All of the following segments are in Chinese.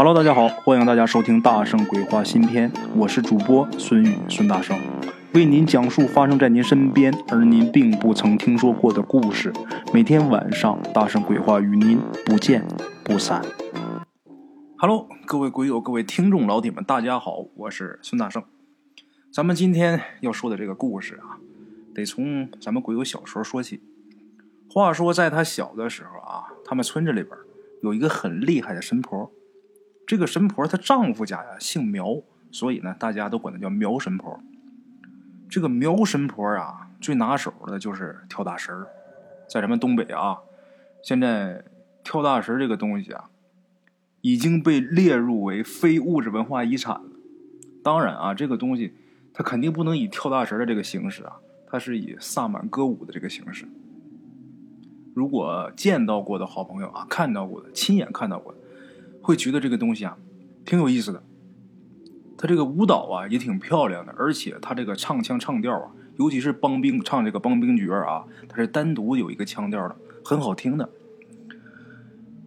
Hello，大家好，欢迎大家收听《大圣鬼话》新篇，我是主播孙宇孙大圣，为您讲述发生在您身边而您并不曾听说过的故事。每天晚上，《大圣鬼话》与您不见不散。Hello，各位鬼友，各位听众老铁们，大家好，我是孙大圣。咱们今天要说的这个故事啊，得从咱们鬼友小时候说起。话说，在他小的时候啊，他们村子里边有一个很厉害的神婆。这个神婆她丈夫家呀姓苗，所以呢大家都管她叫苗神婆。这个苗神婆啊最拿手的就是跳大神，在咱们东北啊，现在跳大神这个东西啊已经被列入为非物质文化遗产了。当然啊，这个东西它肯定不能以跳大神的这个形式啊，它是以萨满歌舞的这个形式。如果见到过的好朋友啊，看到过的，亲眼看到过的。会觉得这个东西啊，挺有意思的。他这个舞蹈啊也挺漂亮的，而且他这个唱腔唱调啊，尤其是帮兵唱这个帮兵角啊，他是单独有一个腔调的，很好听的。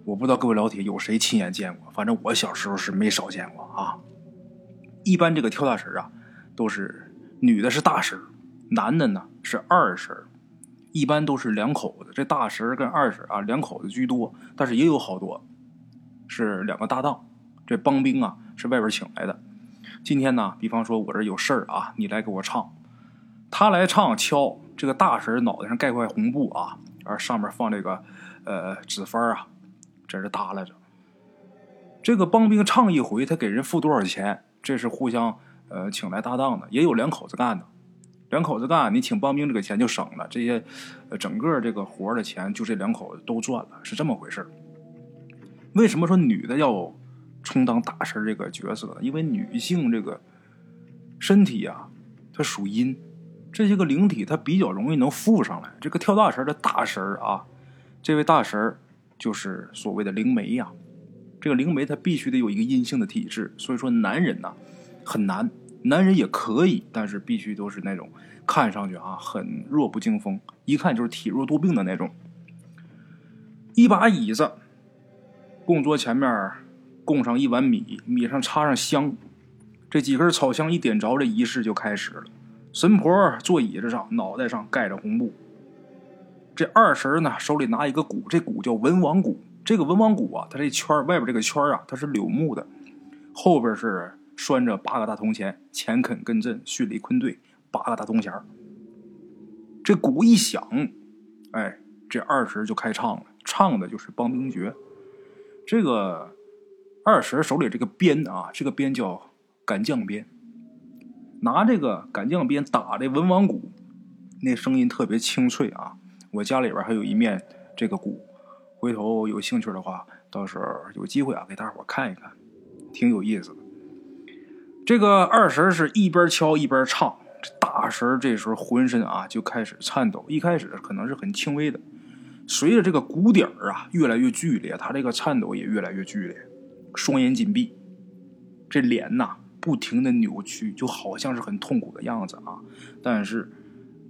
我不知道各位老铁有谁亲眼见过，反正我小时候是没少见过啊。一般这个跳大神啊，都是女的是大神，男的呢是二神，一般都是两口子。这大神跟二神啊，两口子居多，但是也有好多。是两个搭档，这帮兵啊是外边请来的。今天呢，比方说我这有事儿啊，你来给我唱，他来唱敲这个大神脑袋上盖块红布啊，而上面放这个呃纸幡啊，这是耷拉着。这个帮兵唱一回，他给人付多少钱？这是互相呃请来搭档的，也有两口子干的。两口子干，你请帮兵这个钱就省了，这些呃整个这个活的钱就这两口子都赚了，是这么回事为什么说女的要充当大神这个角色？因为女性这个身体啊，它属阴，这些个灵体它比较容易能附上来。这个跳大神的大神啊，这位大神就是所谓的灵媒呀。这个灵媒他必须得有一个阴性的体质，所以说男人呐很难，男人也可以，但是必须都是那种看上去啊很弱不禁风，一看就是体弱多病的那种。一把椅子。供桌前面供上一碗米，米上插上香，这几根草香一点着，这仪式就开始了。神婆坐椅子上，脑袋上盖着红布。这二神呢，手里拿一个鼓，这鼓叫文王鼓。这个文王鼓啊，它这圈外边这个圈啊，它是柳木的，后边是拴着八个大铜钱，乾肯艮震巽离坤兑八个大铜钱。这鼓一响，哎，这二神就开唱了，唱的就是帮兵诀。这个二婶手里这个鞭啊，这个鞭叫赶将鞭，拿这个赶将鞭打这文王鼓，那声音特别清脆啊。我家里边还有一面这个鼓，回头有兴趣的话，到时候有机会啊，给大伙看一看，挺有意思的。这个二婶是一边敲一边唱，这大婶这时候浑身啊就开始颤抖，一开始可能是很轻微的。随着这个鼓点儿啊越来越剧烈，他这个颤抖也越来越剧烈，双眼紧闭，这脸呐不停的扭曲，就好像是很痛苦的样子啊。但是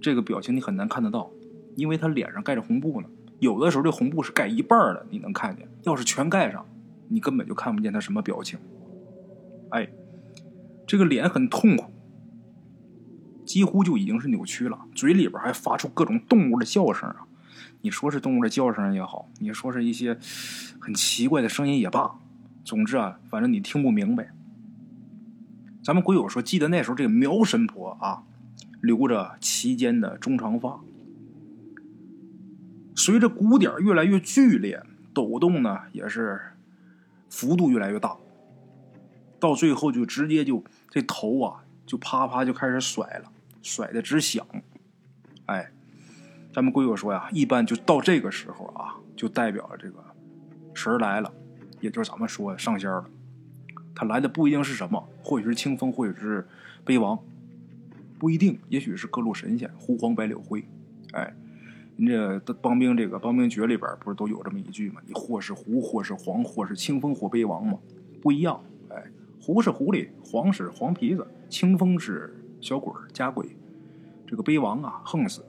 这个表情你很难看得到，因为他脸上盖着红布呢。有的时候这红布是盖一半的，你能看见；要是全盖上，你根本就看不见他什么表情。哎，这个脸很痛苦，几乎就已经是扭曲了，嘴里边还发出各种动物的叫声啊。你说是动物的叫声也好，你说是一些很奇怪的声音也罢，总之啊，反正你听不明白。咱们鬼友说，记得那时候这个苗神婆啊，留着齐肩的中长发，随着鼓点越来越剧烈，抖动呢也是幅度越来越大，到最后就直接就这头啊就啪啪就开始甩了，甩的直响，哎。咱们鬼友说呀，一般就到这个时候啊，就代表了这个神来了，也就是咱们说上仙了。他来的不一定是什么，或许是清风，或许是碑王，不一定，也许是各路神仙，狐黄白柳灰。哎，您这帮兵这个帮兵诀里边不是都有这么一句吗？你或是狐，或是黄，或是清风，或碑王嘛，不一样。哎，狐是狐狸，黄是黄皮子，清风是小鬼儿家鬼，这个碑王啊，横死。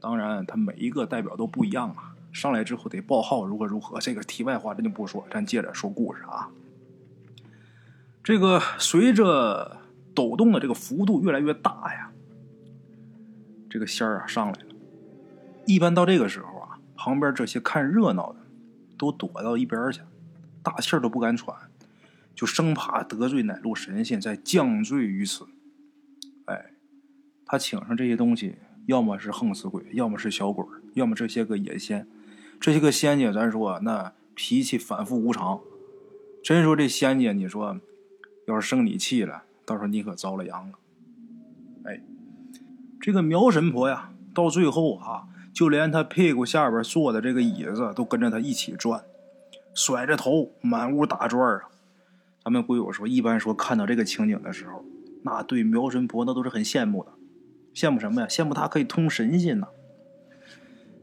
当然，他每一个代表都不一样啊。上来之后得报号，如何如何。这个题外话，咱就不说，咱接着说故事啊。这个随着抖动的这个幅度越来越大呀，这个仙儿啊上来了。一般到这个时候啊，旁边这些看热闹的都躲到一边去，大气都不敢喘，就生怕得罪哪路神仙再降罪于此。哎，他请上这些东西，要么是横死鬼，要么是小鬼，要么这些个野仙。这些个仙姐，咱说那脾气反复无常，真说这仙姐，你说要是生你气了，到时候你可遭了殃了。哎，这个苗神婆呀，到最后啊。就连她屁股下边坐的这个椅子都跟着她一起转，甩着头满屋打转啊！咱们鬼友说，一般说看到这个情景的时候，那对苗神婆那都是很羡慕的。羡慕什么呀？羡慕他可以通神仙呢。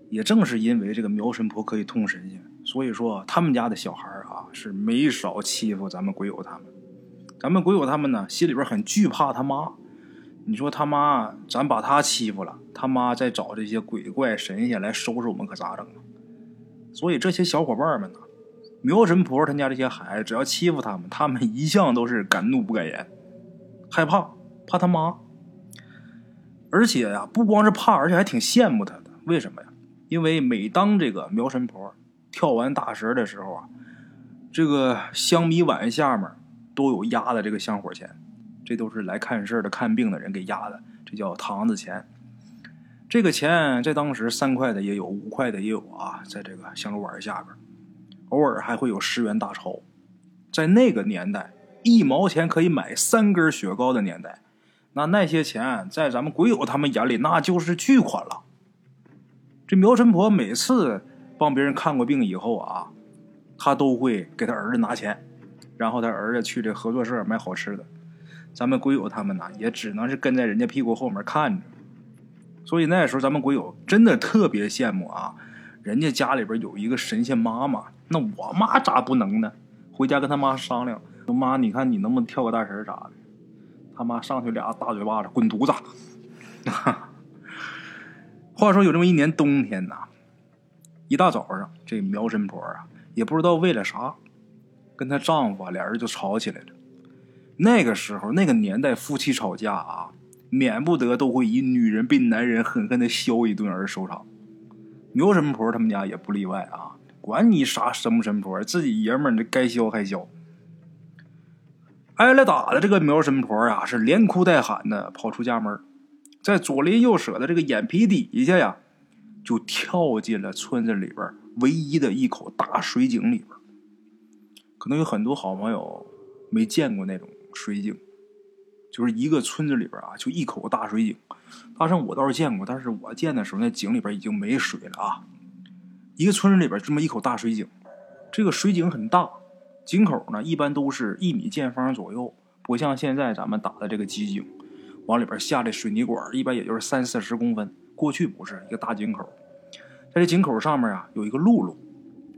也正是因为这个苗神婆可以通神仙，所以说他们家的小孩啊是没少欺负咱们鬼友他们。咱们鬼友他们呢心里边很惧怕他妈。你说他妈，咱把他欺负了，他妈再找这些鬼怪神仙来收拾我们，可咋整啊？所以这些小伙伴们呢，苗神婆他家这些孩子，只要欺负他们，他们一向都是敢怒不敢言，害怕，怕他妈。而且呀，不光是怕，而且还挺羡慕他的。为什么呀？因为每当这个苗神婆跳完大神的时候啊，这个香米碗下面都有压的这个香火钱。这都是来看事的、看病的人给压的，这叫堂子钱。这个钱在当时三块的也有，五块的也有啊，在这个香炉碗下边，偶尔还会有十元大钞。在那个年代，一毛钱可以买三根雪糕的年代，那那些钱在咱们鬼友他们眼里那就是巨款了。这苗神婆每次帮别人看过病以后啊，他都会给他儿子拿钱，然后他儿子去这合作社买好吃的。咱们鬼友他们呢，也只能是跟在人家屁股后面看着。所以那时候咱们鬼友真的特别羡慕啊，人家家里边有一个神仙妈妈，那我妈咋不能呢？回家跟他妈商量，说妈，你看你能不能跳个大神啥的？他妈上去俩大嘴巴子，滚犊子！话说有这么一年冬天呐，一大早上，这苗神婆啊，也不知道为了啥，跟她丈夫俩人就吵起来了。那个时候，那个年代，夫妻吵架啊，免不得都会以女人被男人狠狠的削一顿而收场。苗神婆他们家也不例外啊，管你啥神不神婆，自己爷们儿，你该削还削。挨了打的这个苗神婆啊，是连哭带喊的跑出家门，在左邻右舍的这个眼皮底下呀，就跳进了村子里边唯一的一口大水井里边。可能有很多好朋友没见过那种。水井，就是一个村子里边啊，就一口大水井。大圣我倒是见过，但是我见的时候，那井里边已经没水了啊。一个村子里边这么一口大水井，这个水井很大，井口呢一般都是一米见方左右，不像现在咱们打的这个机井，往里边下的水泥管一般也就是三四十公分。过去不是一个大井口，在这井口上面啊有一个辘轳，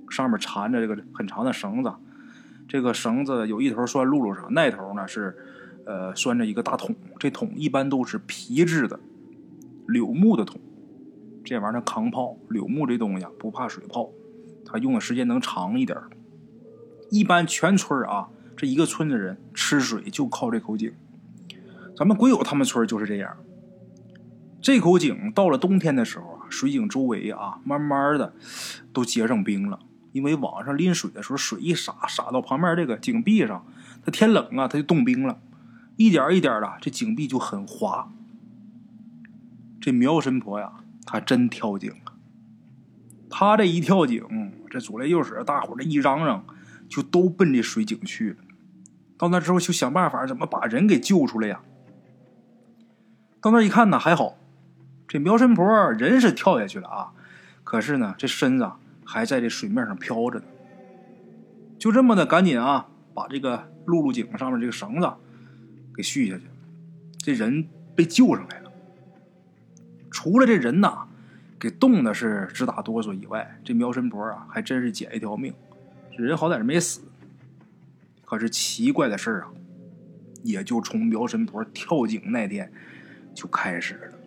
上面缠着这个很长的绳子。这个绳子有一头拴辘轳上，那头呢是，呃，拴着一个大桶。这桶一般都是皮质的，柳木的桶。这玩意儿抗泡，柳木这东西不怕水泡，它用的时间能长一点。一般全村啊，这一个村子人吃水就靠这口井。咱们鬼友他们村就是这样。这口井到了冬天的时候啊，水井周围啊，慢慢的都结上冰了。因为往上拎水的时候，水一洒，洒到旁边这个井壁上，它天冷啊，它就冻冰了，一点一点的，这井壁就很滑。这苗神婆呀，她真跳井啊！她这一跳井，这左邻右舍大伙这一嚷嚷，就都奔这水井去了。到那之后，就想办法怎么把人给救出来呀？到那一看呢，还好，这苗神婆人是跳下去了啊，可是呢，这身子。还在这水面上飘着呢，就这么的，赶紧啊，把这个辘轳井上面这个绳子给续下去。这人被救上来了。除了这人呐，给冻的是直打哆嗦以外，这苗神婆啊，还真是捡一条命。人好歹是没死，可是奇怪的事啊，也就从苗神婆跳井那天就开始了。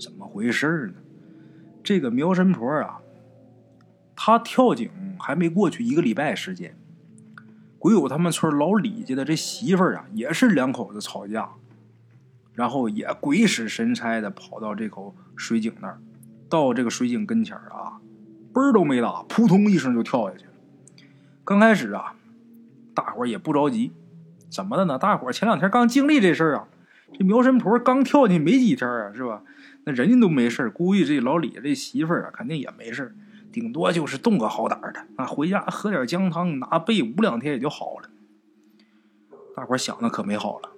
怎么回事呢？这个苗神婆啊。他跳井还没过去一个礼拜时间，鬼友他们村老李家的这媳妇儿啊，也是两口子吵架，然后也鬼使神差的跑到这口水井那儿，到这个水井跟前儿啊，嘣儿都没打，扑通一声就跳下去。刚开始啊，大伙儿也不着急，怎么的呢？大伙儿前两天刚经历这事儿啊，这苗神婆刚跳进没几天啊，是吧？那人家都没事估计这老李家这媳妇儿啊，肯定也没事顶多就是动个好胆的，啊，回家喝点姜汤，拿被捂两天也就好了。大伙想的可美好了，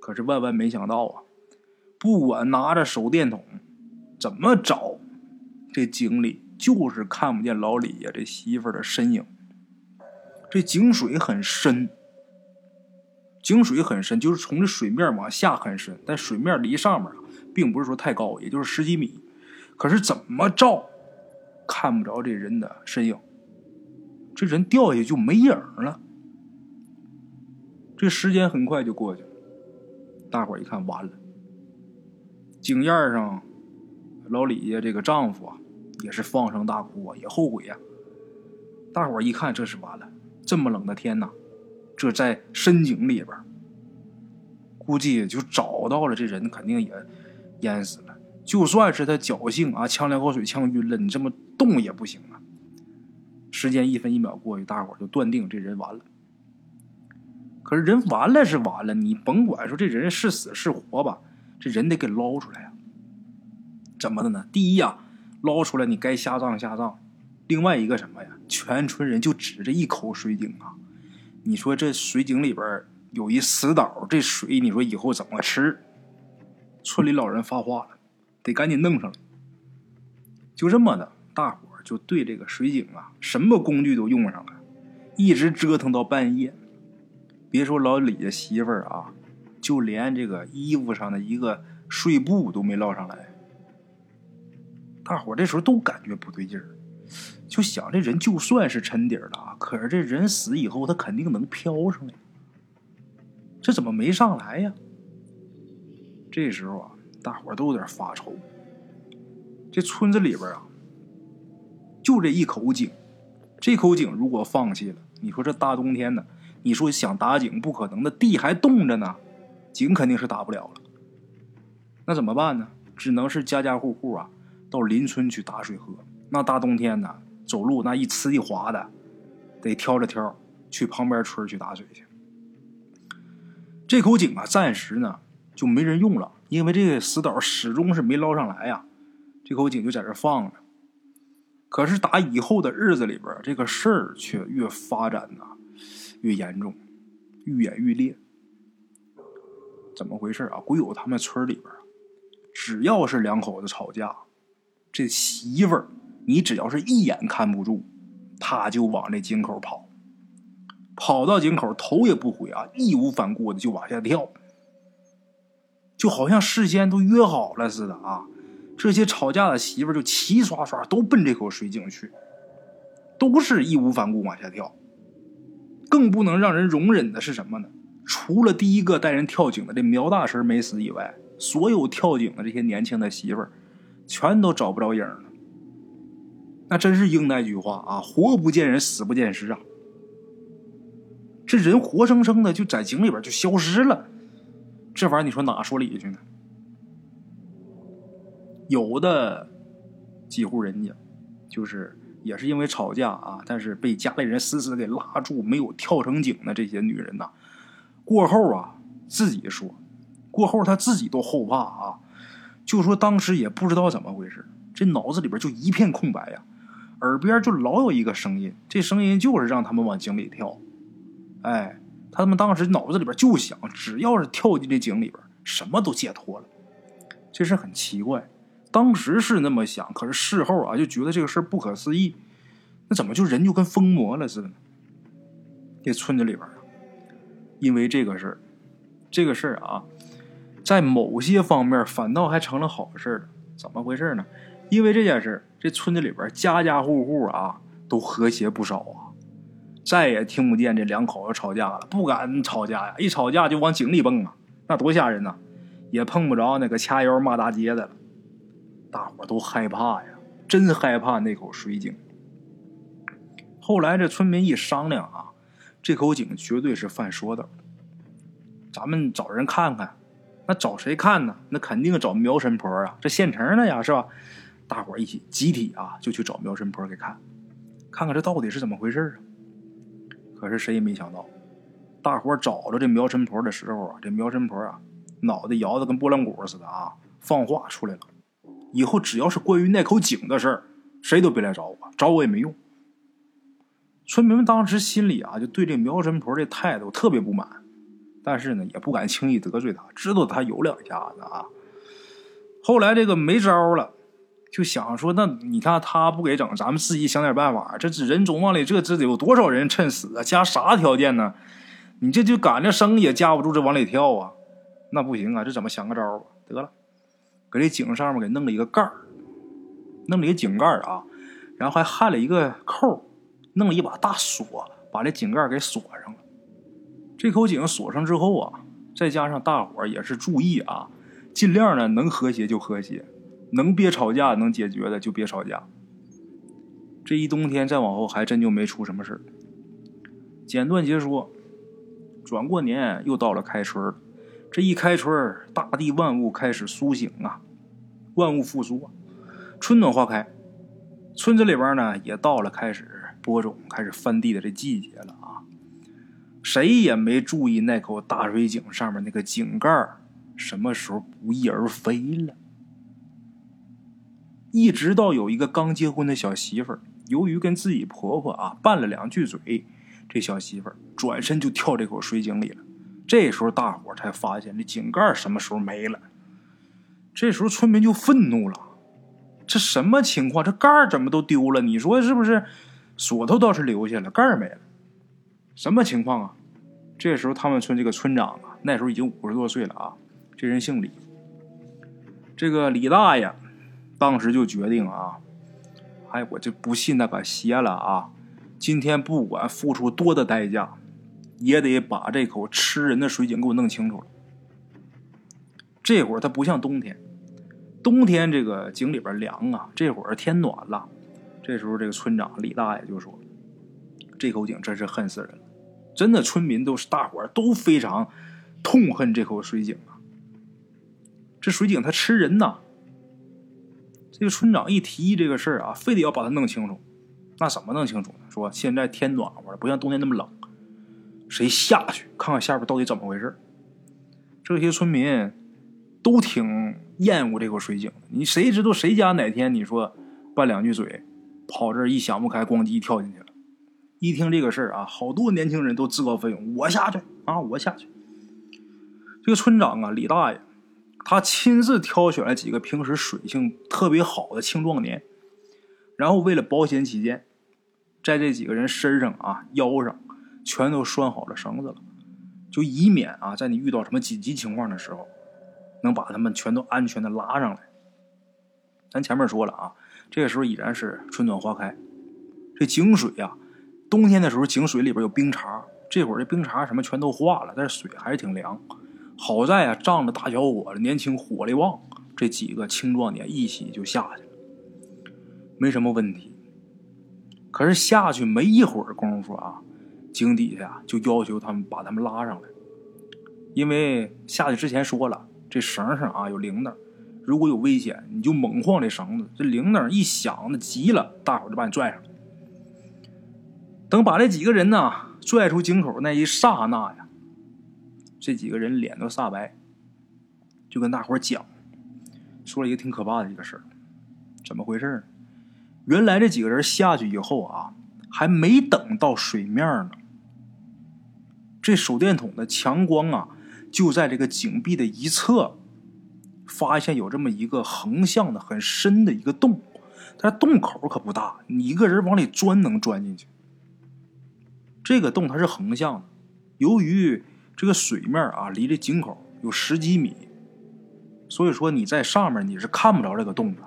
可是万万没想到啊！不管拿着手电筒怎么找，这井里就是看不见老李呀这媳妇儿的身影。这井水很深，井水很深，就是从这水面往下很深，但水面离上面并不是说太高，也就是十几米。可是怎么照？看不着这人的身影，这人掉下去就没影了。这时间很快就过去了，大伙一看完了。井沿上，老李家这个丈夫啊，也是放声大哭啊，也后悔呀。大伙一看，这是完了，这么冷的天呐，这在深井里边，估计就找到了这人，肯定也淹死了。就算是他侥幸啊，呛两口水呛晕了，你这么动也不行啊。时间一分一秒过去，大伙就断定这人完了。可是人完了是完了，你甭管说这人是死是活吧，这人得给捞出来呀。怎么的呢？第一呀，捞出来你该下葬下葬；另外一个什么呀？全村人就指着一口水井啊，你说这水井里边有一死岛，这水你说以后怎么吃？村里老人发话了。得赶紧弄上来，就这么的，大伙就对这个水井啊，什么工具都用上了，一直折腾到半夜。别说老李家媳妇儿啊，就连这个衣服上的一个睡布都没捞上来。大伙这时候都感觉不对劲儿，就想这人就算是沉底儿了，可是这人死以后他肯定能飘上来，这怎么没上来呀？这时候啊。大伙都有点发愁。这村子里边啊，就这一口井，这口井如果放弃了，你说这大冬天的，你说想打井不可能的，地还冻着呢，井肯定是打不了了。那怎么办呢？只能是家家户户啊，到邻村去打水喝。那大冬天的，走路那一呲一滑的，得挑着挑去旁边村去打水去。这口井啊，暂时呢就没人用了。因为这个死岛始终是没捞上来呀，这口井就在这放着。可是打以后的日子里边，这个事儿却越发展呐越严重，愈演愈烈。怎么回事啊？鬼友他们村里边，只要是两口子吵架，这媳妇儿你只要是一眼看不住，他就往这井口跑，跑到井口头也不回啊，义无反顾的就往下跳。就好像事先都约好了似的啊！这些吵架的媳妇就齐刷刷都奔这口水井去，都是义无反顾往下跳。更不能让人容忍的是什么呢？除了第一个带人跳井的这苗大神没死以外，所有跳井的这些年轻的媳妇儿，全都找不着影了。那真是应那句话啊：“活不见人，死不见尸啊！”这人活生生的就在井里边就消失了。这玩意儿你说哪说理去呢？有的几户人家，就是也是因为吵架啊，但是被家里人死死给拉住，没有跳成井的这些女人呐，过后啊自己说，过后她自己都后怕啊，就说当时也不知道怎么回事，这脑子里边就一片空白呀，耳边就老有一个声音，这声音就是让他们往井里跳，哎。他们当时脑子里边就想，只要是跳进这井里边，什么都解脱了。这事很奇怪，当时是那么想，可是事后啊，就觉得这个事不可思议。那怎么就人就跟疯魔了似的呢？这村子里边啊，因为这个事儿，这个事儿啊，在某些方面反倒还成了好事了。怎么回事呢？因为这件事这村子里边家家户户啊都和谐不少啊。再也听不见这两口子吵架了，不敢吵架呀！一吵架就往井里蹦啊，那多吓人呐！也碰不着那个掐腰骂大街的了，大伙都害怕呀，真害怕那口水井。后来这村民一商量啊，这口井绝对是犯说的。咱们找人看看，那找谁看呢？那肯定找苗神婆啊，这现成的呀，是吧？大伙一起集体啊，就去找苗神婆给看，看看这到底是怎么回事啊。可是谁也没想到，大伙找着这苗神婆的时候啊，这苗神婆啊，脑袋摇的跟拨浪鼓似的啊，放话出来了：以后只要是关于那口井的事儿，谁都别来找我，找我也没用。村民们当时心里啊，就对这苗神婆这态度特别不满，但是呢，也不敢轻易得罪他，知道他有两下子啊。后来这个没招了。就想说，那你看他不给整，咱们自己想点办法。这人总往里，这这得有多少人趁死啊？加啥条件呢？你这就赶着生也架不住这往里跳啊！那不行啊，这怎么想个招？得了，搁这井上面给弄了一个盖儿，弄了一个井盖啊，然后还焊了一个扣，弄了一把大锁，把这井盖给锁上了。这口井锁上之后啊，再加上大伙也是注意啊，尽量呢能和谐就和谐。能别吵架能解决的就别吵架。这一冬天再往后还真就没出什么事简短截说，转过年又到了开春这一开春大地万物开始苏醒啊，万物复苏啊，春暖花开。村子里边呢也到了开始播种、开始翻地的这季节了啊。谁也没注意那口大水井上面那个井盖什么时候不翼而飞了。一直到有一个刚结婚的小媳妇儿，由于跟自己婆婆啊拌了两句嘴，这小媳妇儿转身就跳这口水井里了。这时候大伙才发现这井盖什么时候没了。这时候村民就愤怒了：这什么情况？这盖怎么都丢了？你说是不是？锁头倒是留下了，盖没了，什么情况啊？这时候他们村这个村长啊，那时候已经五十多岁了啊，这人姓李，这个李大爷。当时就决定啊，哎，我就不信那个邪了啊！今天不管付出多的代价，也得把这口吃人的水井给我弄清楚了。这会儿它不像冬天，冬天这个井里边凉啊，这会儿天暖了。这时候这个村长李大爷就说：“这口井真是恨死人了，真的，村民都是大伙儿都非常痛恨这口水井啊。这水井它吃人呐！”这个村长一提议这个事儿啊，非得要把它弄清楚。那怎么弄清楚呢？说现在天暖和了，不像冬天那么冷。谁下去看看下边到底怎么回事？这些村民都挺厌恶这口水井的。你谁知道谁家哪天你说拌两句嘴，跑这一想不开，咣叽跳进去了。一听这个事儿啊，好多年轻人都自告奋勇，我下去啊，我下去。这个村长啊，李大爷。他亲自挑选了几个平时水性特别好的青壮年，然后为了保险起见，在这几个人身上啊、腰上全都拴好了绳子了，就以免啊，在你遇到什么紧急情况的时候，能把他们全都安全的拉上来。咱前面说了啊，这个时候已然是春暖花开，这井水呀，冬天的时候井水里边有冰碴，这会儿这冰碴什么全都化了，但是水还是挺凉。好在啊，仗着大小伙子年轻，火力旺，这几个青壮年一起就下去了，没什么问题。可是下去没一会儿功夫啊，井底下就要求他们把他们拉上来，因为下去之前说了，这绳上啊有铃铛，如果有危险，你就猛晃这绳子，这铃铛一响，那急了，大伙就把你拽上。等把这几个人呢拽出井口那一刹那呀。这几个人脸都煞白，就跟大伙讲，说了一个挺可怕的一个事儿。怎么回事呢？原来这几个人下去以后啊，还没等到水面呢，这手电筒的强光啊，就在这个井壁的一侧，发现有这么一个横向的很深的一个洞，但是洞口可不大，你一个人往里钻能钻进去。这个洞它是横向的，由于。这个水面啊，离这井口有十几米，所以说你在上面你是看不着这个洞的。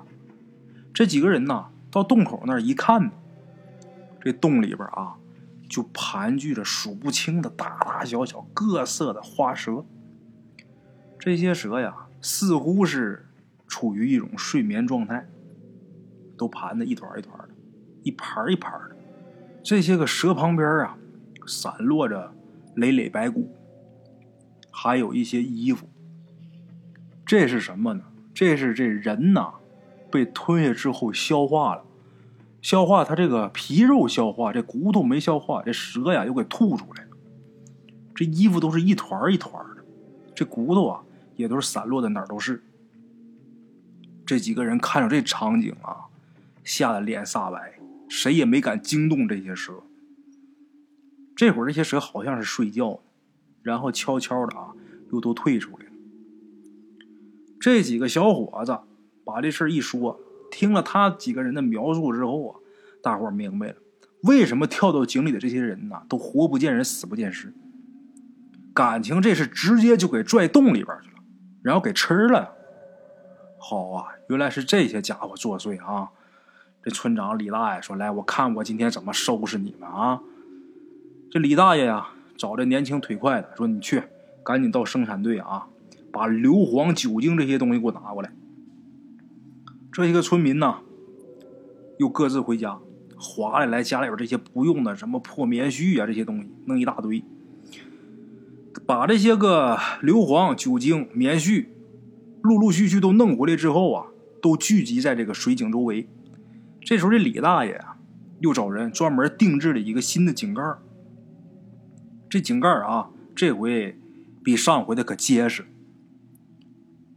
这几个人呢，到洞口那儿一看，这洞里边啊，就盘踞着数不清的大大小小、各色的花蛇。这些蛇呀，似乎是处于一种睡眠状态，都盘的一团一团的，一盘一盘的。这些个蛇旁边啊，散落着累累白骨，还有一些衣服。这是什么呢？这是这人呐，被吞下之后消化了，消化他这个皮肉消化，这骨头没消化，这蛇呀又给吐出来了。这衣服都是一团一团的，这骨头啊也都是散落的哪儿都是。这几个人看着这场景啊，吓得脸煞白，谁也没敢惊动这些蛇。这会儿这些蛇好像是睡觉，然后悄悄的啊又都退出来了。这几个小伙子把这事一说，听了他几个人的描述之后啊，大伙明白了，为什么跳到井里的这些人呢都活不见人，死不见尸。感情这是直接就给拽洞里边去了，然后给吃了。好啊，原来是这些家伙作祟啊！这村长李大爷说：“来，我看我今天怎么收拾你们啊！”这李大爷呀，找这年轻腿快的说：“你去，赶紧到生产队啊，把硫磺、酒精这些东西给我拿过来。”这些个村民呢，又各自回家，划来来家里边这些不用的什么破棉絮啊，这些东西弄一大堆，把这些个硫磺、酒精、棉絮。陆陆续续都弄回来之后啊，都聚集在这个水井周围。这时候，这李大爷啊，又找人专门定制了一个新的井盖。这井盖啊，这回比上回的可结实。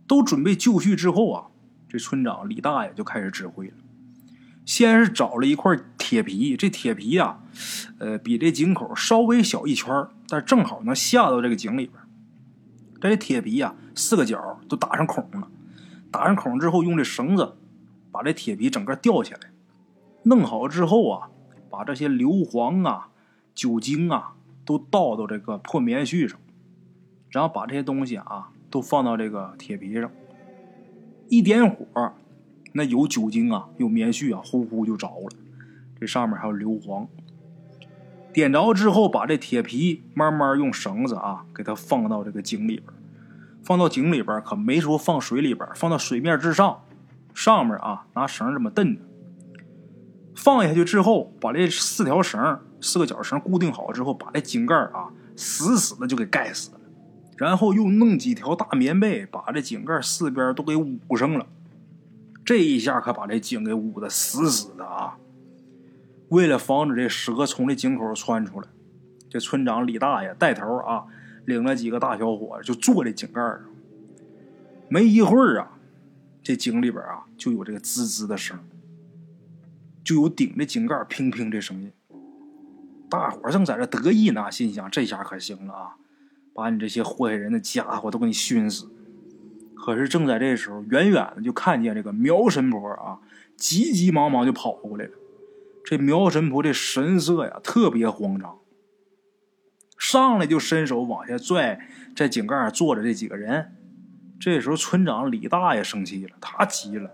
都准备就绪之后啊，这村长李大爷就开始指挥了。先是找了一块铁皮，这铁皮啊，呃，比这井口稍微小一圈但正好能下到这个井里边。这铁皮呀，四个角都打上孔了。打上孔之后，用这绳子把这铁皮整个吊起来。弄好之后啊，把这些硫磺啊、酒精啊都倒到这个破棉絮上，然后把这些东西啊都放到这个铁皮上。一点火，那有酒精啊，有棉絮啊，呼呼就着了。这上面还有硫磺。点着之后，把这铁皮慢慢用绳子啊，给它放到这个井里边。放到井里边可没说放水里边，放到水面之上，上面啊拿绳这么蹬着。放下去之后，把这四条绳、四个角绳固定好之后，把这井盖啊死死的就给盖死了。然后又弄几条大棉被，把这井盖四边都给捂上了。这一下可把这井给捂得死死的啊！为了防止这蛇从这井口窜出来，这村长李大爷带头啊，领了几个大小伙就坐这井盖上。没一会儿啊，这井里边啊就有这个滋滋的声，就有顶着井盖乒乒这声音。大伙正在这得意呢，心想这下可行了啊，把你这些祸害人的家伙都给你熏死。可是正在这时候，远远的就看见这个苗神婆啊，急急忙忙就跑过来了。这苗神婆这神色呀，特别慌张，上来就伸手往下拽，在井盖上坐着这几个人。这时候村长李大爷生气了，他急了，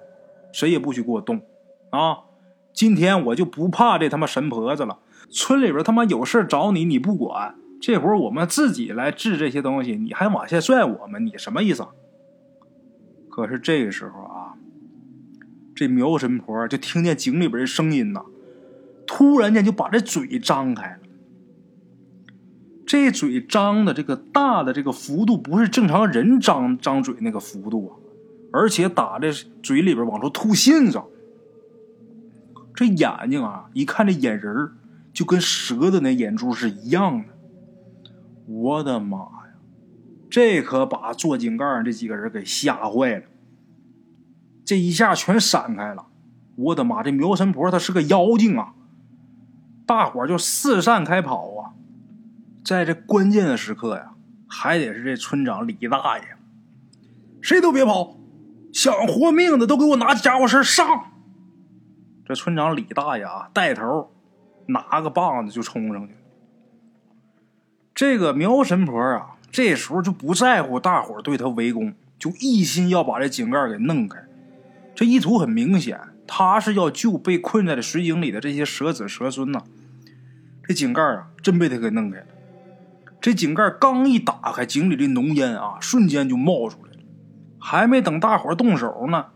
谁也不许给我动啊！今天我就不怕这他妈神婆子了。村里边他妈有事找你，你不管，这会儿我们自己来治这些东西，你还往下拽我们，你什么意思？可是这个时候啊，这苗神婆就听见井里边的声音呐。突然间就把这嘴张开了，这嘴张的这个大的这个幅度不是正常人张张嘴那个幅度啊，而且打这嘴里边往出吐信子，这眼睛啊，一看这眼仁就跟蛇的那眼珠是一样的。我的妈呀，这可把坐井盖上这几个人给吓坏了，这一下全闪开了。我的妈，这苗神婆她是个妖精啊！大伙就四散开跑啊！在这关键的时刻呀，还得是这村长李大爷，谁都别跑，想活命的都给我拿家伙事上！这村长李大爷啊，带头拿个棒子就冲上去。这个苗神婆啊，这时候就不在乎大伙对他围攻，就一心要把这井盖给弄开。这意图很明显，他是要救被困在这水井里的这些蛇子蛇孙呐。这井盖啊，真被他给弄开了。这井盖刚一打开，井里的浓烟啊，瞬间就冒出来了。还没等大伙动手呢，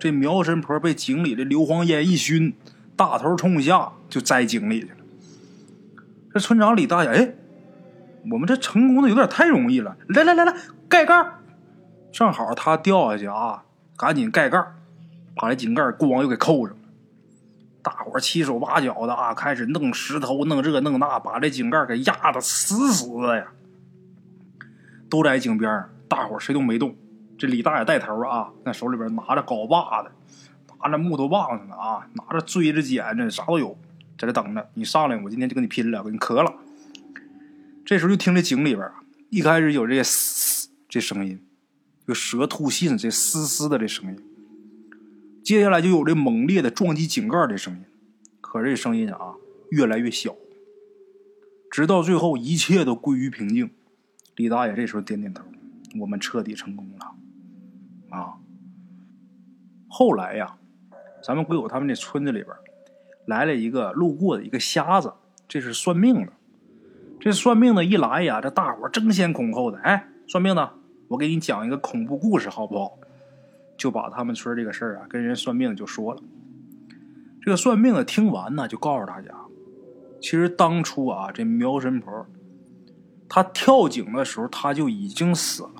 这苗神婆被井里的硫磺烟一熏，大头冲下就栽井里去了。这村长李大爷，哎，我们这成功的有点太容易了。来来来来，盖盖，正好他掉下去啊，赶紧盖盖，把这井盖咣又给扣上了。大伙七手八脚的啊，开始弄石头，弄这弄那，把这井盖给压的死死的呀。都在井边大伙谁都没动。这李大爷带头啊，那手里边拿着镐把子，拿着木头棒子呢啊，拿着锥子、剪子，啥都有，在这等着你上来，我今天就跟你拼了，跟你磕了。这时候就听这井里边，一开始有这嘶这声音，就蛇吐信这嘶嘶的这声音。接下来就有这猛烈的撞击井盖的声音，可这声音啊越来越小，直到最后一切都归于平静。李大爷这时候点点头，我们彻底成功了。啊，后来呀，咱们鬼友他们这村子里边来了一个路过的一个瞎子，这是算命的。这算命的一来呀，这大伙争先恐后的，哎，算命的，我给你讲一个恐怖故事好不好？就把他们村这个事儿啊，跟人算命的就说了。这个算命的听完呢，就告诉大家，其实当初啊，这苗神婆她跳井的时候，她就已经死了。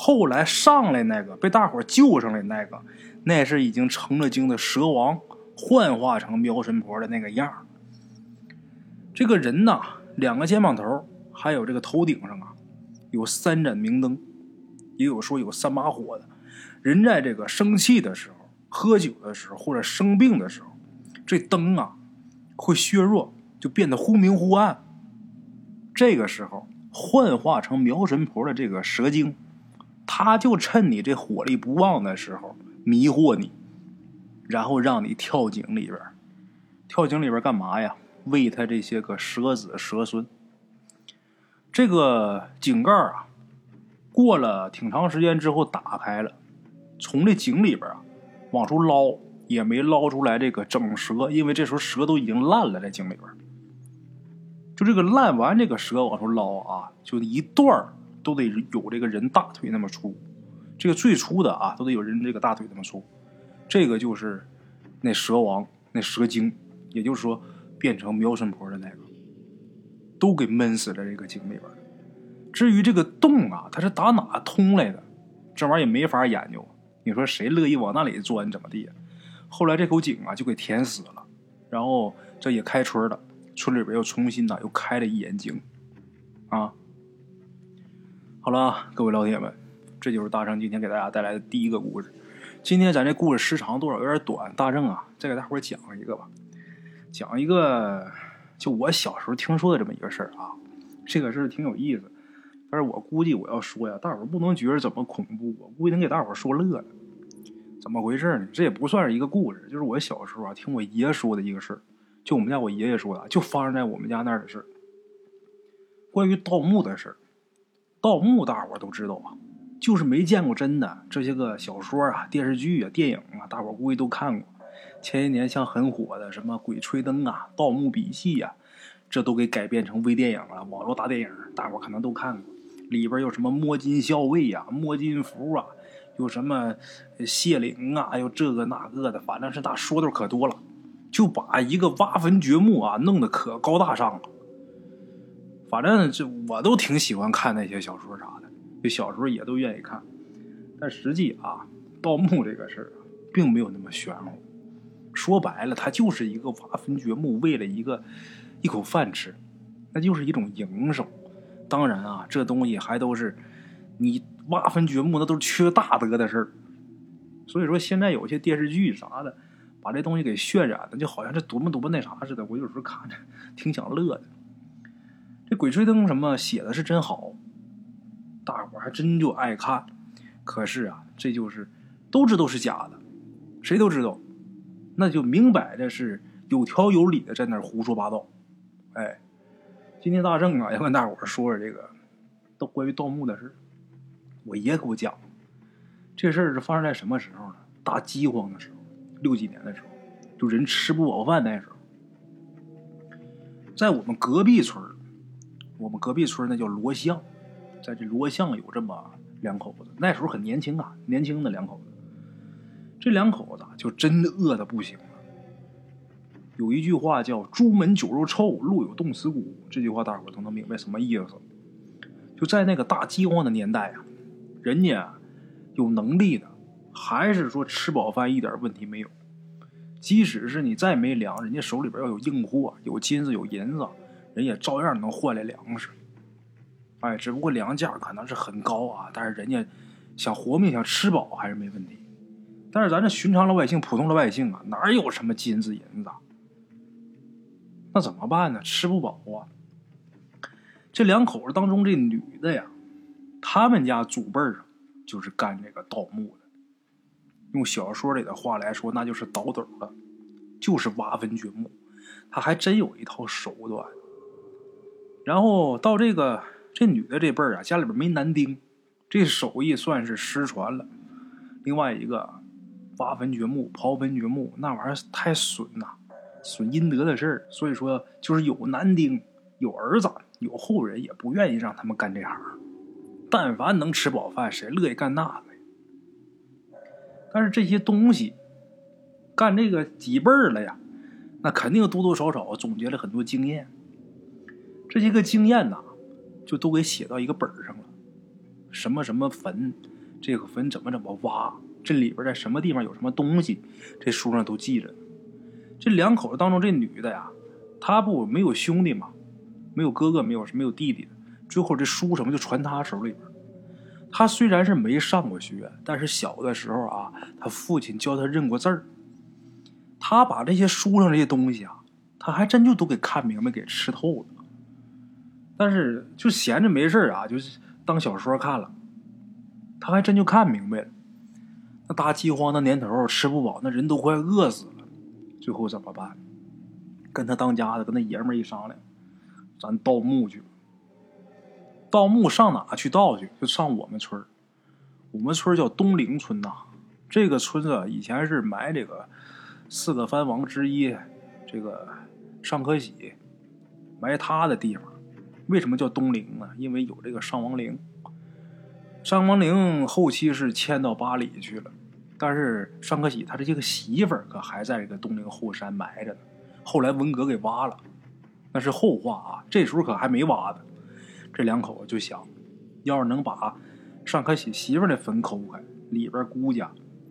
后来上来那个被大伙救上来那个，那是已经成了精的蛇王幻化成苗神婆的那个样这个人呐，两个肩膀头还有这个头顶上啊，有三盏明灯，也有说有三把火的。人在这个生气的时候、喝酒的时候或者生病的时候，这灯啊会削弱，就变得忽明忽暗。这个时候幻化成苗神婆的这个蛇精。他就趁你这火力不旺的时候迷惑你，然后让你跳井里边跳井里边干嘛呀？喂他这些个蛇子蛇孙。这个井盖啊，过了挺长时间之后打开了，从这井里边啊往出捞，也没捞出来这个整蛇，因为这时候蛇都已经烂了在井里边就这个烂完这个蛇往出捞啊，就一段。都得有这个人大腿那么粗，这个最粗的啊，都得有人这个大腿那么粗。这个就是那蛇王，那蛇精，也就是说变成苗神婆的那个，都给闷死在这个井里边至于这个洞啊，它是打哪通来的，这玩意儿也没法研究。你说谁乐意往那里钻，怎么地？后来这口井啊就给填死了，然后这也开春了，村里边又重新呢又开了一眼井，啊。好了，各位老铁们，这就是大圣今天给大家带来的第一个故事。今天咱这故事时长多少有点短，大圣啊，再给大伙讲一个吧。讲一个，就我小时候听说的这么一个事儿啊。这个事儿挺有意思，但是我估计我要说呀，大伙不能觉得怎么恐怖，我估计能给大伙说乐了。怎么回事呢？这也不算是一个故事，就是我小时候啊听我爷说的一个事儿。就我们家我爷爷说的，就发生在我们家那儿的事儿，关于盗墓的事儿。盗墓，大伙都知道啊，就是没见过真的。这些个小说啊、电视剧啊、电影啊，大伙估计都看过。前些年像很火的什么《鬼吹灯》啊、《盗墓笔记》呀，这都给改编成微电影了，网络大电影，大伙可能都看过。里边有什么摸金校尉呀、摸金符啊，有什么谢灵啊，有这个那个的，反正是大说的可多了，就把一个挖坟掘墓啊弄得可高大上了。反正这我都挺喜欢看那些小说啥的，就小时候也都愿意看。但实际啊，盗墓这个事儿，并没有那么玄乎。说白了，它就是一个挖坟掘墓，为了一个一口饭吃，那就是一种营生。当然啊，这东西还都是你挖坟掘墓，那都是缺大德的事儿。所以说，现在有些电视剧啥的，把这东西给渲染的，就好像这多么多么那啥似的。我有时候看着 挺想乐的。这《鬼吹灯》什么写的是真好，大伙还真就爱看。可是啊，这就是都知道是假的，谁都知道，那就明摆着是有条有理的在那胡说八道。哎，今天大圣啊要跟大伙说说这个都关于盗墓的事我爷给我讲，这事儿是发生在什么时候呢？大饥荒的时候，六几年的时候，就人吃不饱饭那时候，在我们隔壁村我们隔壁村那叫罗巷，在这罗巷有这么两口子，那时候很年轻啊，年轻的两口子。这两口子就真的饿的不行了，有一句话叫“朱门酒肉臭，路有冻死骨”，这句话大伙都能明白什么意思。就在那个大饥荒的年代啊，人家有能力的，还是说吃饱饭一点问题没有。即使是你再没粮，人家手里边要有硬货，有金子有银子，人也照样能换来粮食。哎，只不过粮价可能是很高啊，但是人家想活命、想吃饱还是没问题。但是咱这寻常老百姓、普通老百姓啊，哪有什么金子银子？那怎么办呢？吃不饱啊！这两口子当中，这女的呀，他们家祖辈上就是干这个盗墓的。用小说里的话来说，那就是倒斗的，就是挖坟掘墓。他还真有一套手段。然后到这个这女的这辈儿啊，家里边没男丁，这手艺算是失传了。另外一个挖坟掘墓、刨坟掘墓，那玩意儿太损呐，损阴德的事儿。所以说，就是有男丁、有儿子、有后人，也不愿意让他们干这行。但凡能吃饱饭，谁乐意干那个？但是这些东西，干这个几辈儿了呀，那肯定多多少少总结了很多经验。这些个经验呐，就都给写到一个本上了。什么什么坟，这个坟怎么怎么挖，这里边在什么地方有什么东西，这书上都记着。这两口子当中，这女的呀，她不没有兄弟嘛，没有哥哥，没有没有弟弟，最后这书什么就传她手里边。他虽然是没上过学，但是小的时候啊，他父亲教他认过字儿。他把这些书上这些东西啊，他还真就都给看明白、给吃透了。但是就闲着没事啊，就是当小说看了。他还真就看明白了。那大饥荒的年头，吃不饱，那人都快饿死了。最后怎么办？跟他当家的，跟那爷们一商量，咱盗墓去。盗墓上哪去盗去？就上我们村我们村叫东陵村呐。这个村子以前是埋这个四个藩王之一，这个尚可喜埋他的地方。为什么叫东陵呢？因为有这个上王陵。上王陵后期是迁到巴里去了，但是尚可喜他的这个媳妇儿可还在这个东陵后山埋着呢。后来文革给挖了，那是后话啊。这时候可还没挖呢。这两口子就想，要是能把尚可喜媳妇的坟抠开，里边估计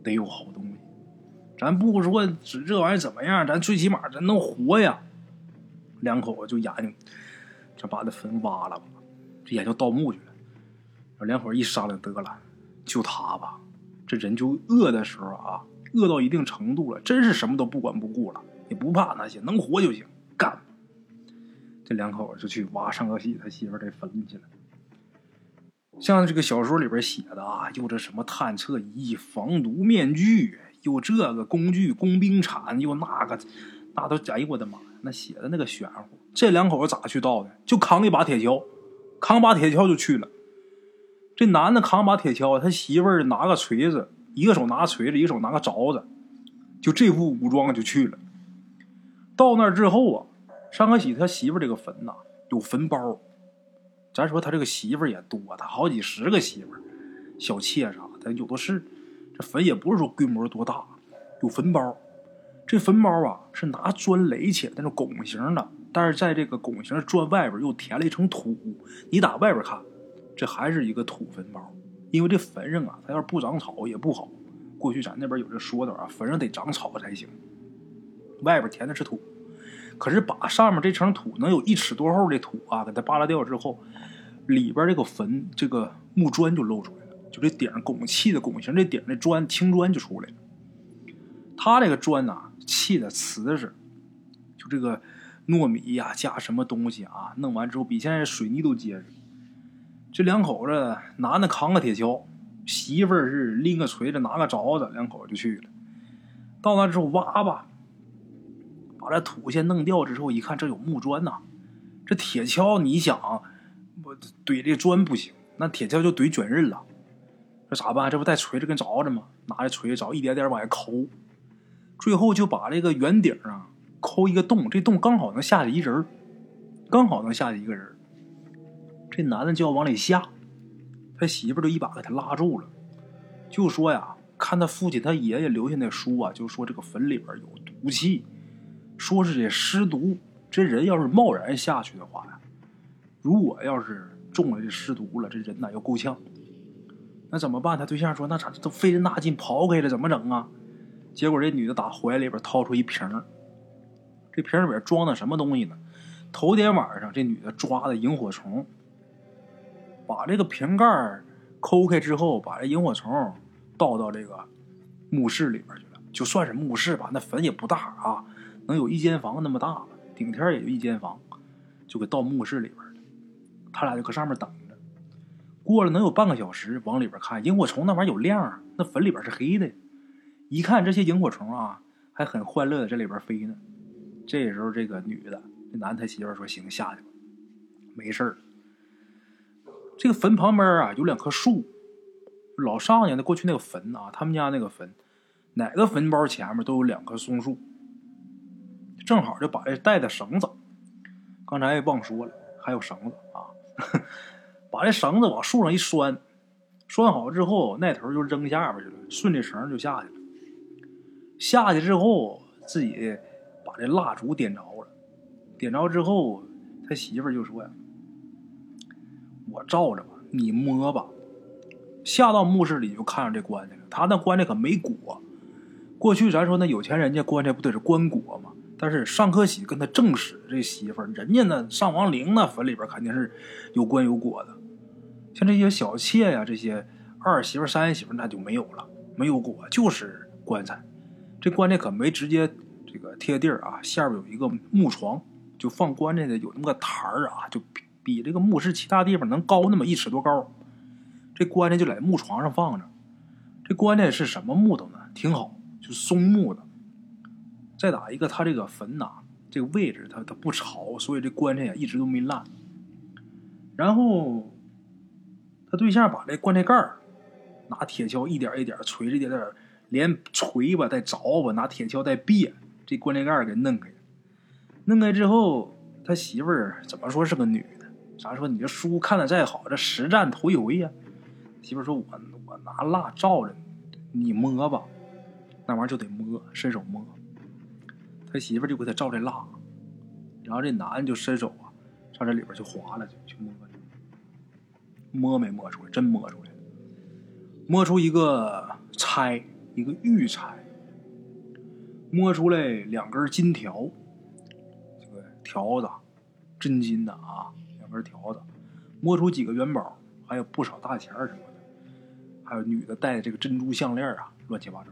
得有好东西。咱不说这玩意怎么样，咱最起码咱能活呀。两口子就研究，就把这坟挖了吧，这也就盗墓去了。两口一商量，得了，就他吧。这人就饿的时候啊，饿到一定程度了，真是什么都不管不顾了，也不怕那些，能活就行，干。这两口子就去挖上个喜他媳妇这坟去了。像这个小说里边写的啊，又这什么探测仪、防毒面具，又这个工具、工兵铲，又那个，那都哎呦我的妈呀！那写的那个玄乎。这两口子咋去盗的？就扛一把铁锹，扛把铁锹就去了。这男的扛把铁锹，他媳妇儿拿个锤子，一个手拿锤子，一个手拿个凿子，就这副武装就去了。到那儿之后啊。尚可喜他媳妇这个坟呐，有坟包。咱说他这个媳妇也多，他好几十个媳妇，小妾啥的有的是。这坟也不是说规模多大，有坟包。这坟包啊是拿砖垒起来那种拱形的，但是在这个拱形砖外边又填了一层土。你打外边看，这还是一个土坟包。因为这坟上啊，它要是不长草也不好。过去咱那边有这说的啊，坟上得长草才行。外边填的是土。可是把上面这层土能有一尺多厚的土啊，给它扒拉掉之后，里边这个坟这个木砖就露出来了，就这顶拱砌的拱形这顶的砖青砖就出来了。它这个砖呐砌的瓷实，就这个糯米呀加什么东西啊，弄完之后比现在水泥都结实。这两口子男的扛个铁锹，媳妇儿是拎个锤子拿个凿子，两口子就去了。到那之后挖吧。把这土先弄掉之后，一看这有木砖呐，这铁锹你想，我怼这砖不行，那铁锹就怼卷刃了。这咋办？这不带锤子跟凿子吗？拿着锤子凿，一点点往下抠，最后就把这个圆顶啊抠一个洞，这洞刚好能下去一人，刚好能下去一个人。这男的就要往里下，他媳妇就一把给他拉住了，就说呀，看他父亲他爷爷留下那书啊，就说这个坟里边有毒气。说是这尸毒，这人要是贸然下去的话呀，如果要是中了这尸毒了，这人呐要够呛。那怎么办？他对象说：“那咋都费这大劲刨开了，怎么整啊？”结果这女的打怀里边掏出一瓶这瓶里边装的什么东西呢？头天晚上这女的抓的萤火虫，把这个瓶盖抠开之后，把这萤火虫倒到这个墓室里边去了。就算是墓室吧，那坟也不大啊，能有一间房那么大，顶天也就一间房，就给倒墓室里边了。他俩就搁上面等着。过了能有半个小时，往里边看，萤火虫那玩意儿有亮，那坟里边是黑的。一看这些萤火虫啊，还很欢乐的在里边飞呢。这时候，这个女的，这男他媳妇说：“行，下去吧，没事儿。”这个坟旁边啊，有两棵树。老上家的过去那个坟啊，他们家那个坟，哪个坟包前面都有两棵松树。正好就把这带的绳子，刚才忘说了，还有绳子啊。把这绳子往树上一拴，拴好之后，那头就扔下边去了，顺着绳就下去了。下去之后，自己这蜡烛点着了。点着之后，他媳妇就说：“呀，我照着吧，你摸吧。”下到墓室里就看着这棺材了。他那棺材可没椁。过去咱说那有钱人家棺材不得是棺椁吗？但是尚克喜跟他正室这媳妇儿，人家那上王陵那坟里边肯定是有棺有椁的。像这些小妾呀，这些二媳妇、三媳妇那就没有了，没有椁，就是棺材。这棺材可没直接这个贴地儿啊，下边有一个木床，就放棺材的有那么个台儿啊，就比比这个墓室其他地方能高那么一尺多高。这棺材就在木床上放着。这棺材是什么木头呢？挺好，就松木的。再打一个，它这个坟呐，这个位置它它不潮，所以这棺材呀一直都没烂。然后。他对象把这棺材盖儿拿铁锹一点一点锤着点点，连锤吧带凿吧，拿铁锹带别，这棺材盖给弄开。弄开之后，他媳妇儿怎么说是个女的？咱说你这书看的再好，这实战头一回呀。媳妇儿说：“我我拿蜡照着你，摸吧。那玩意儿就得摸，伸手摸。”他媳妇儿就给他照这蜡，然后这男的就伸手啊，上这里边去划了，去去摸。摸没摸出来？真摸出来了，摸出一个钗，一个玉钗，摸出来两根金条，这个条子，真金的啊，两根条子，摸出几个元宝，还有不少大钱什么的，还有女的戴的这个珍珠项链啊，乱七八糟。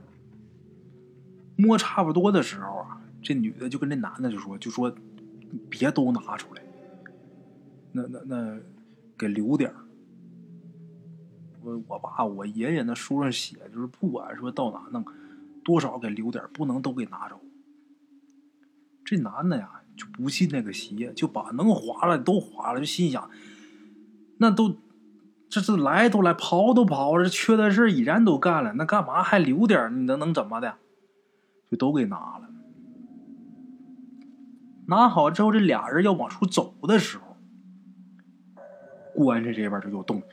摸差不多的时候啊，这女的就跟这男的就说：“就说别都拿出来，那那那给留点我我爸我爷爷那书上写，就是不管说到哪弄，多少给留点，不能都给拿走。这男的呀就不信那个邪，就把能划了都划了，就心想，那都这这来都来刨都刨了，缺德事已然都干了，那干嘛还留点？你能能怎么的？就都给拿了。拿好之后，这俩人要往出走的时候，棺材这边就有动静。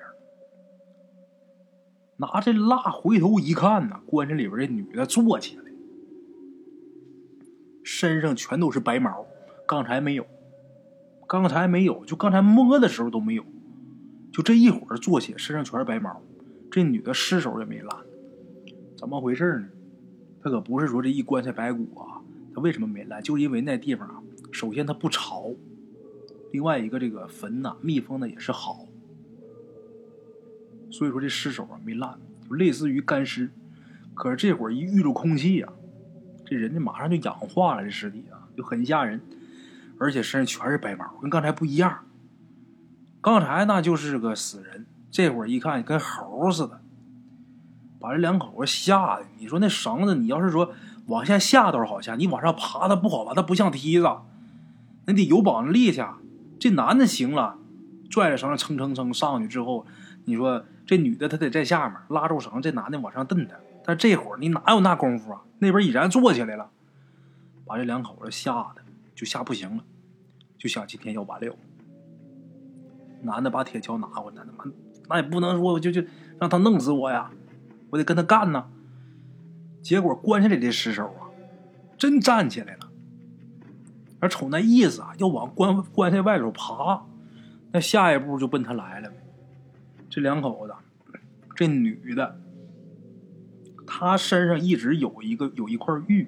拿这蜡回头一看呢，棺材里边这女的坐起来，身上全都是白毛，刚才没有，刚才没有，就刚才摸的时候都没有，就这一会儿坐起，身上全是白毛。这女的尸首也没烂，怎么回事呢？她可不是说这一棺材白骨啊，她为什么没烂？就因为那地方啊，首先它不潮，另外一个这个坟呐，密封的也是好。所以说这尸首啊没烂，就类似于干尸。可是这会儿一遇着空气呀，这人家马上就氧化了，这尸体啊就很吓人，而且身上全是白毛，跟刚才不一样。刚才那就是个死人，这会儿一看跟猴似的，把这两口子吓的。你说那绳子，你要是说往下下倒是好下，你往上爬它不好吧？它不像梯子，那得有膀子力气。这男的行了，拽着绳子蹭蹭蹭上去之后，你说。这女的她得在下面拉住绳，这男的往上蹬她。但这会儿你哪有那功夫啊？那边已然坐起来了，把这两口子吓得就吓不行了，就想今天要完了。男的把铁锹拿过来，他妈那也不能说就就让他弄死我呀，我得跟他干呢。结果棺材里的尸首啊，真站起来了，而瞅那意思啊，要往棺棺材外头爬，那下一步就奔他来了。这两口子，这女的，她身上一直有一个有一块玉，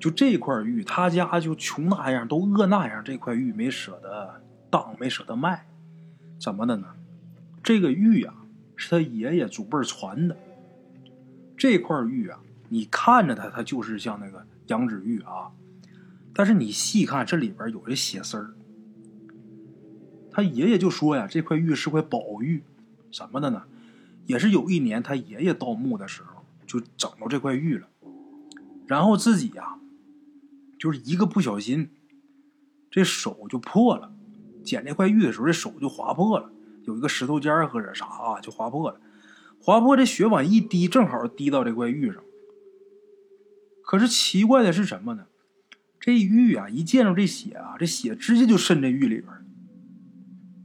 就这块玉，她家就穷那样，都饿那样，这块玉没舍得当，没舍得卖，怎么的呢？这个玉啊，是他爷爷祖辈传的。这块玉啊，你看着它，它就是像那个羊脂玉啊。但是你细看，这里边有这血丝儿。他爷爷就说呀，这块玉是块宝玉，什么的呢？也是有一年他爷爷盗墓的时候，就整到这块玉了，然后自己呀，就是一个不小心，这手就破了。捡这块玉的时候，这手就划破了，有一个石头尖儿或者啥啊，就划破了。划破这血往一滴，正好滴到这块玉上。可是奇怪的是什么呢？这玉啊，一见着这血啊，这血直接就渗这玉里边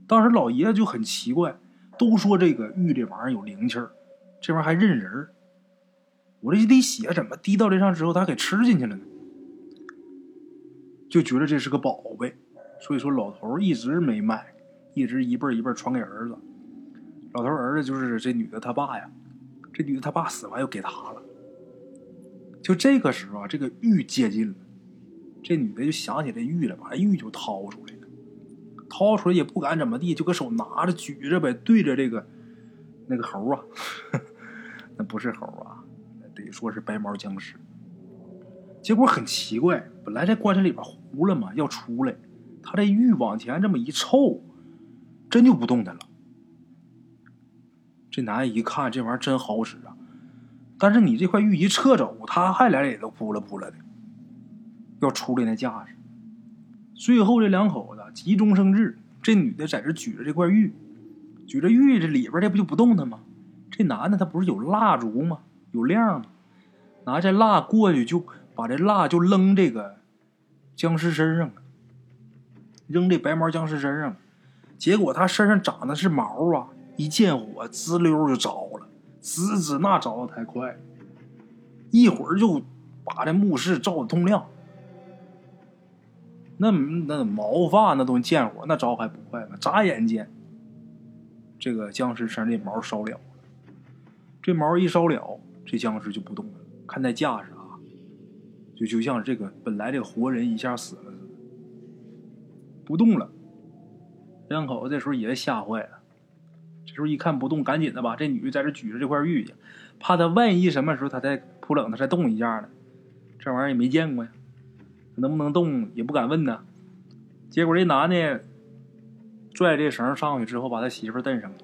当时老爷子就很奇怪，都说这个玉这玩意儿有灵气儿，这玩意儿还认人儿。我这一滴血怎么滴到这上之后，他给吃进去了呢？就觉得这是个宝贝，所以说老头一直没卖，一直一辈一辈传给儿子。老头儿子就是这女的他爸呀，这女的他爸死完又给他了。就这个时候啊，这个玉接近了。这女的就想起这玉了，把玉就掏出来了，掏出来也不敢怎么地，就搁手拿着举着呗，对着这个那个猴啊，那不是猴啊，得说是白毛僵尸。结果很奇怪，本来在棺材里边糊了嘛，要出来，他这玉往前这么一凑，真就不动弹了。这男的一看，这玩意儿真好使啊，但是你这块玉一撤走，他还来也都扑了扑了的。要出来那架势，最后这两口子急中生智，这女的在这举着这块玉，举着玉，这里边这不就不动弹吗？这男的他不是有蜡烛吗？有亮吗？拿这蜡过去，就把这蜡就扔这个僵尸身上，扔这白毛僵尸身上，结果他身上长的是毛啊，一见火滋溜就着了，滋滋那着的太快，一会儿就把这墓室照的通亮。那那毛发那东西见火，那着还不快吗？眨眼间，这个僵尸身上这毛烧了，这毛一烧了，这僵尸就不动了。看那架势啊，就就像这个本来这个活人一下死了似的，不动了。两口子这时候也吓坏了，这时候一看不动，赶紧的吧，这女的在这举着这块玉去，怕他万一什么时候他再扑棱，他再动一下呢？这玩意儿也没见过呀。能不能动也不敢问呢，结果这男的拽这绳上去之后，把他媳妇儿蹬上了，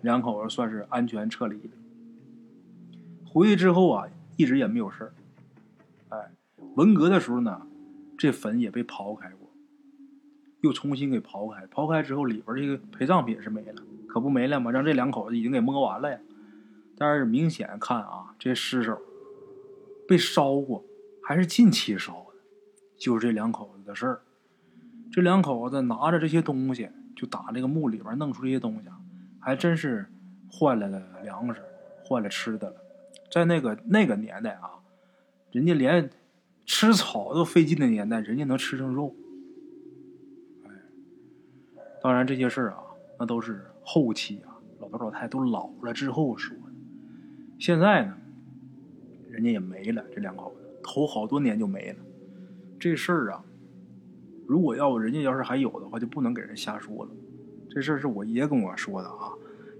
两口子算是安全撤离了。回去之后啊，一直也没有事儿。哎，文革的时候呢，这坟也被刨开过，又重新给刨开。刨开之后，里边这个陪葬品是没了，可不没了吗？让这两口子已经给摸完了呀。但是明显看啊，这尸首被烧过，还是近期烧的。就是这两口子的事儿，这两口子拿着这些东西，就打这个墓里边弄出这些东西，还真是换来了粮食，换了吃的了。在那个那个年代啊，人家连吃草都费劲的年代，人家能吃上肉。哎，当然这些事儿啊，那都是后期啊，老头老太太都老了之后说的。现在呢，人家也没了，这两口子头好多年就没了。这事儿啊，如果要人家要是还有的话，就不能给人瞎说了。这事儿是我爷跟我说的啊，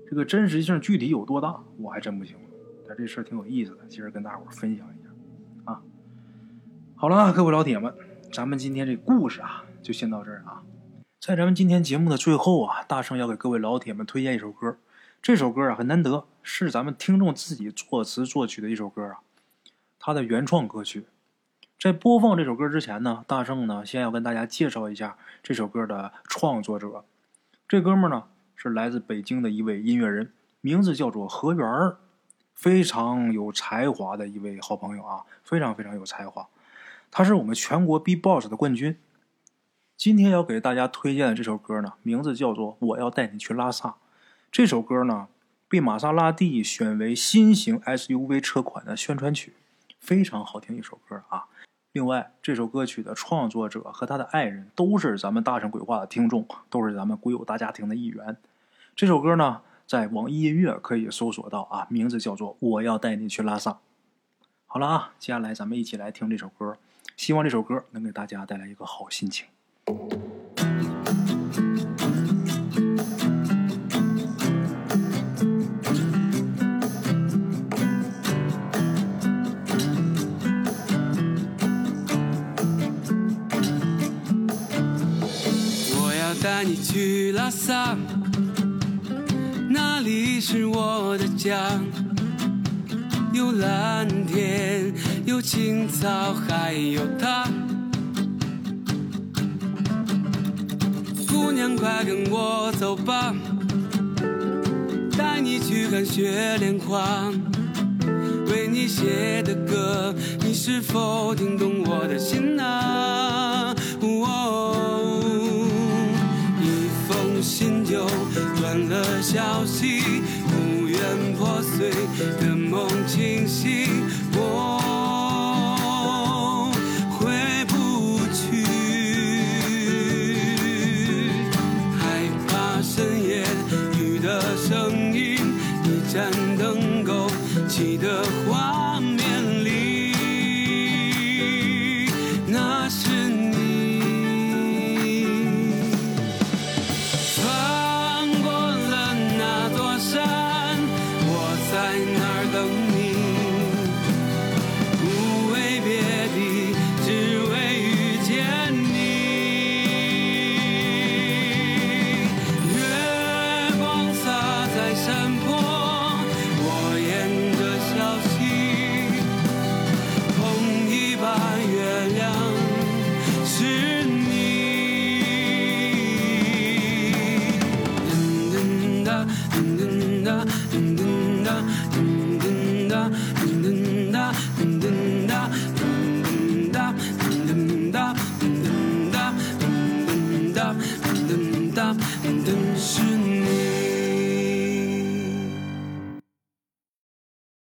这个真实性具体有多大，我还真不清楚。但这事儿挺有意思的，今儿跟大伙儿分享一下啊。好了，各位老铁们，咱们今天这故事啊，就先到这儿啊。在咱们今天节目的最后啊，大圣要给各位老铁们推荐一首歌。这首歌啊很难得，是咱们听众自己作词作曲的一首歌啊，他的原创歌曲。在播放这首歌之前呢，大圣呢先要跟大家介绍一下这首歌的创作者。这哥们呢是来自北京的一位音乐人，名字叫做何源儿，非常有才华的一位好朋友啊，非常非常有才华。他是我们全国 B-box 的冠军。今天要给大家推荐的这首歌呢，名字叫做《我要带你去拉萨》。这首歌呢被玛莎拉蒂选为新型 SUV 车款的宣传曲，非常好听一首歌啊。另外，这首歌曲的创作者和他的爱人都是咱们大圣鬼话的听众，都是咱们鬼友大家庭的一员。这首歌呢，在网易音乐可以搜索到啊，名字叫做《我要带你去拉萨》。好了啊，接下来咱们一起来听这首歌，希望这首歌能给大家带来一个好心情。带你去拉萨，那里是我的家，有蓝天，有青草，还有他。姑娘，快跟我走吧，带你去看雪莲花。为你写的歌，你是否听懂我的心啊？house.